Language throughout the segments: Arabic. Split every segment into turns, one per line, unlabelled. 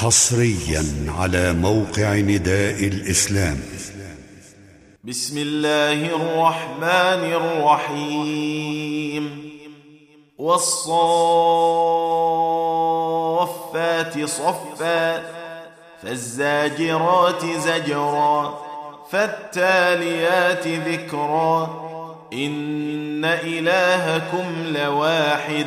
حصريا على موقع نداء الإسلام.
بسم الله الرحمن الرحيم. والصافات صفا فالزاجرات زجرا فالتاليات ذكرا. إن إلهكم لواحد.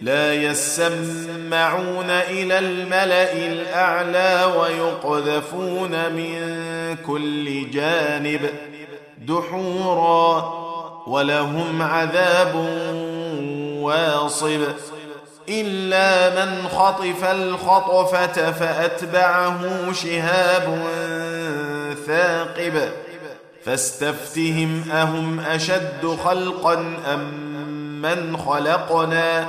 لا يسمعون إلى الملأ الأعلى ويقذفون من كل جانب دحورا ولهم عذاب واصب إلا من خطف الخطفة فأتبعه شهاب ثاقب فاستفتهم أهم أشد خلقا أم من خلقنا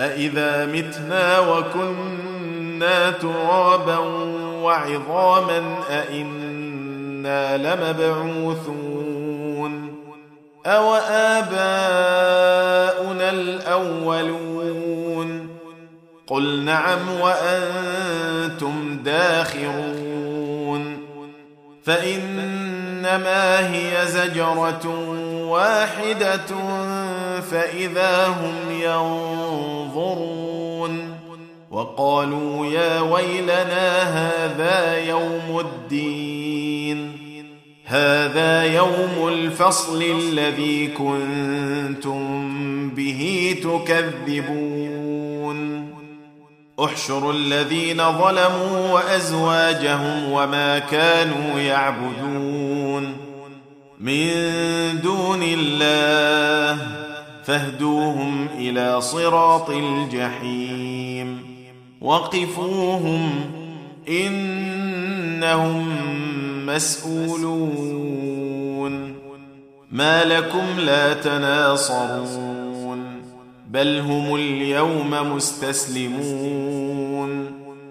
أإذا متنا وكنا ترابا وعظاما أإنا لمبعوثون أو آباؤنا الأولون قل نعم وأنتم داخرون فإنما هي زجرة واحدة فإذا هم ينظرون وقالوا يا ويلنا هذا يوم الدين هذا يوم الفصل الذي كنتم به تكذبون احشروا الذين ظلموا وأزواجهم وما كانوا يعبدون من دون الله فاهدوهم إلى صراط الجحيم وقفوهم إنهم مسؤولون ما لكم لا تناصرون بل هم اليوم مستسلمون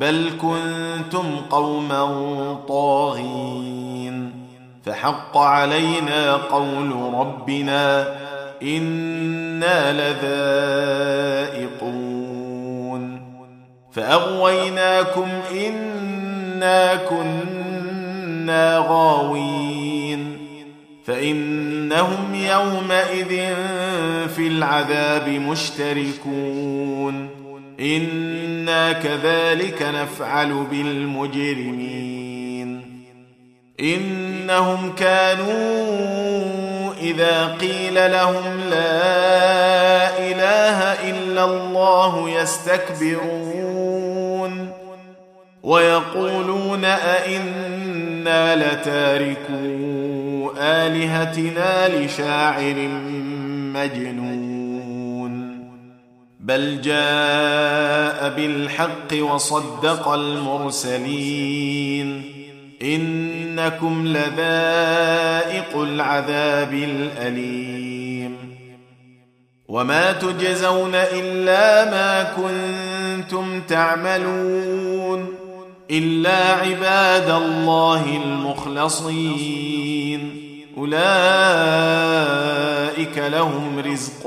بل كنتم قوما طاغين. فحق علينا قول ربنا إنا لذائقون. فأغويناكم إنا كنا غاوين. فإنهم يومئذ في العذاب مشتركون. إنا كذلك نفعل بالمجرمين. إنهم كانوا إذا قيل لهم لا إله إلا الله يستكبرون. ويقولون أئنا لتاركو آلهتنا لشاعر مجنون. بل جاء بالحق وصدق المرسلين. إنكم لذائق العذاب الأليم. وما تجزون إلا ما كنتم تعملون. إلا عباد الله المخلصين. أولئك لهم رزق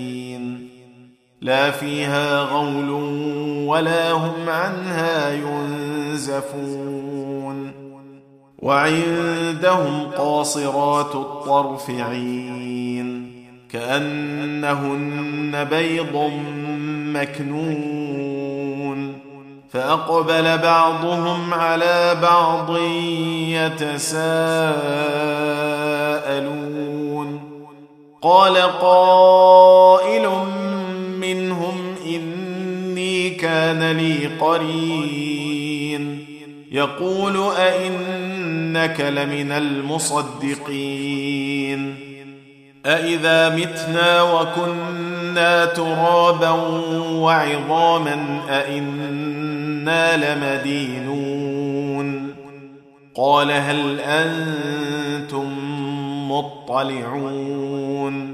لا فيها غول ولا هم عنها ينزفون. وعندهم قاصرات الطرف عين كأنهن بيض مكنون. فأقبل بعضهم على بعض يتساءلون. قال قائل كان لي قرين. يقول أئنك لمن المصدقين. أإذا متنا وكنا ترابا وعظاما أئنا لمدينون. قال هل أنتم مطلعون؟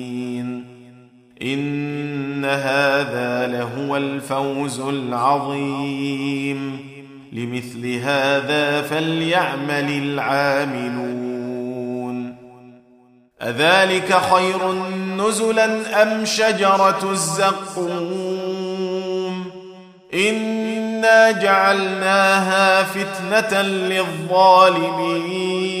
إن هذا لهو الفوز العظيم. لمثل هذا فليعمل العاملون. أذلك خير نزلا أم شجرة الزقوم؟ إنا جعلناها فتنة للظالمين.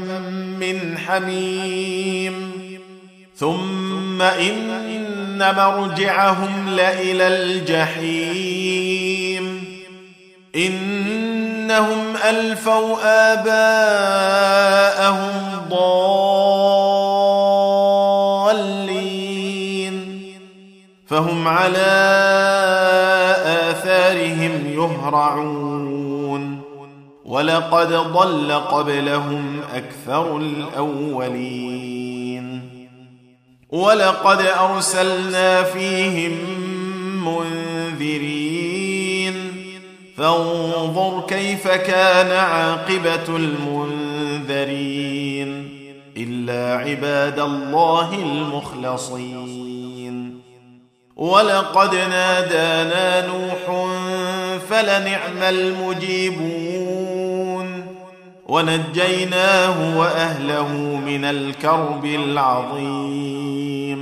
من حميم. ثم إن مرجعهم لإلى الجحيم. إنهم ألفوا آباءهم ضالين. فهم على آثارهم يهرعون. ولقد ضل قبلهم أكثر الأولين. ولقد أرسلنا فيهم منذرين. فانظر كيف كان عاقبة المنذرين. إلا عباد الله المخلصين. ولقد نادانا نوح فلنعم المجيبون. ونجيناه وأهله من الكرب العظيم.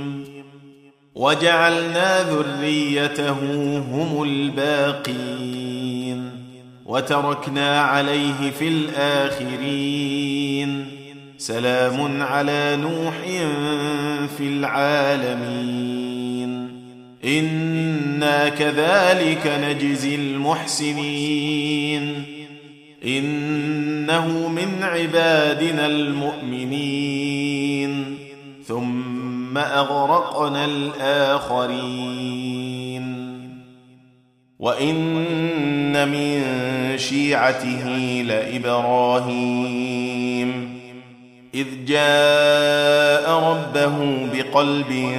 وجعلنا ذريته هم الباقين. وتركنا عليه في الآخرين. سلام على نوح في العالمين. إنا كذلك نجزي المحسنين. إنه من عبادنا المؤمنين. ثم أغرقنا الآخرين. وإن من شيعته لإبراهيم. إذ جاء ربه بقلب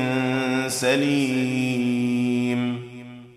سليم.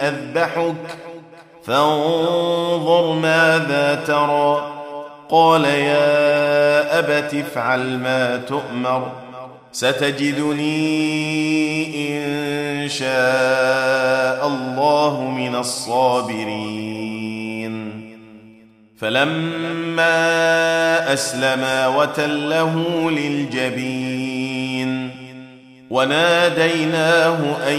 أذبحك فانظر ماذا ترى. قال يا أبت افعل ما تؤمر ستجدني إن شاء الله من الصابرين. فلما أسلما وتله للجبين وناديناه أن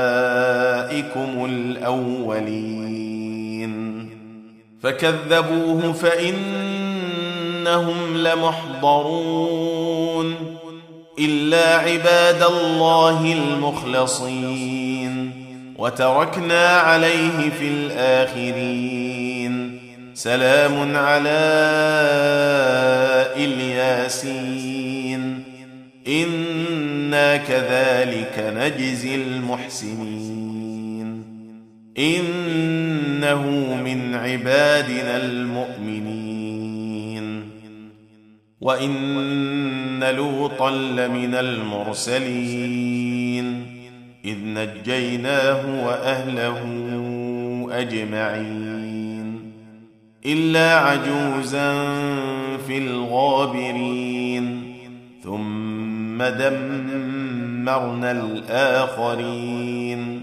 الأولين. فكذبوه فإنهم لمحضرون. إلا عباد الله المخلصين. وتركنا عليه في الآخرين. سلام على إلياسين. إنا كذلك نجزي المحسنين. إنه من عبادنا المؤمنين. وإن لوطا لمن المرسلين. إذ نجيناه وأهله أجمعين. إلا عجوزا في الغابرين. ثم دمرنا الآخرين.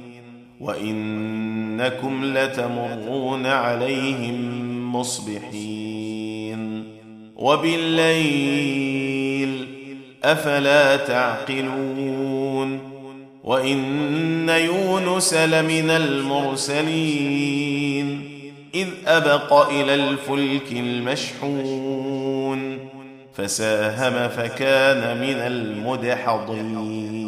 وانكم لتمرون عليهم مصبحين. وبالليل أفلا تعقلون. وإن يونس لمن المرسلين. إذ أبق إلى الفلك المشحون. فساهم فكان من المدحضين.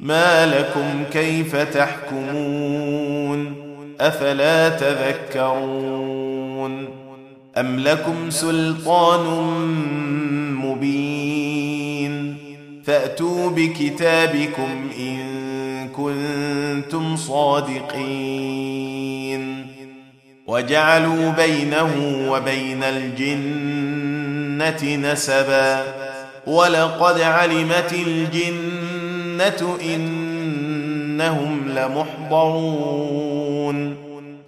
ما لكم كيف تحكمون أفلا تذكرون أم لكم سلطان مبين فأتوا بكتابكم إن كنتم صادقين وجعلوا بينه وبين الجنة نسبا ولقد علمت إنهم لمحضرون.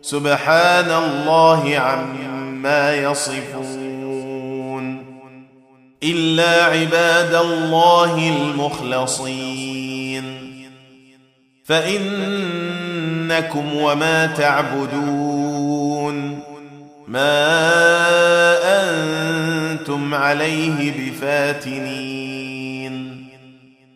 سبحان الله عما يصفون. إلا عباد الله المخلصين. فإنكم وما تعبدون. ما أنتم عليه بفاتنين.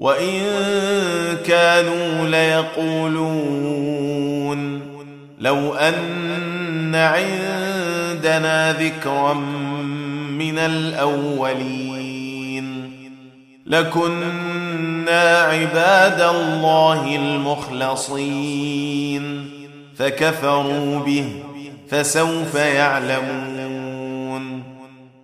وان كانوا ليقولون لو ان عندنا ذكرا من الاولين لكنا عباد الله المخلصين فكفروا به فسوف يعلمون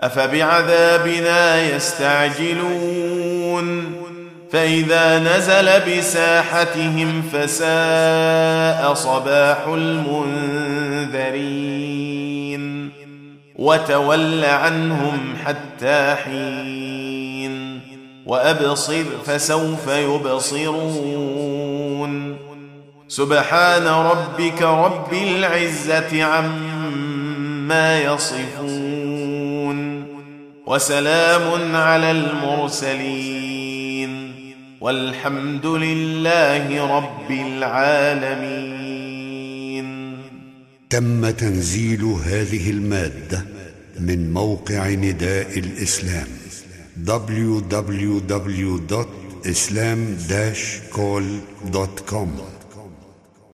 أفبعذابنا يستعجلون؟ فإذا نزل بساحتهم فساء صباح المنذرين وتول عنهم حتى حين وأبصر فسوف يبصرون. سبحان ربك رب العزة عما يصفون. وسلام على المرسلين والحمد لله رب العالمين.
تم تنزيل هذه المادة من موقع نداء الإسلام www.islam-call.com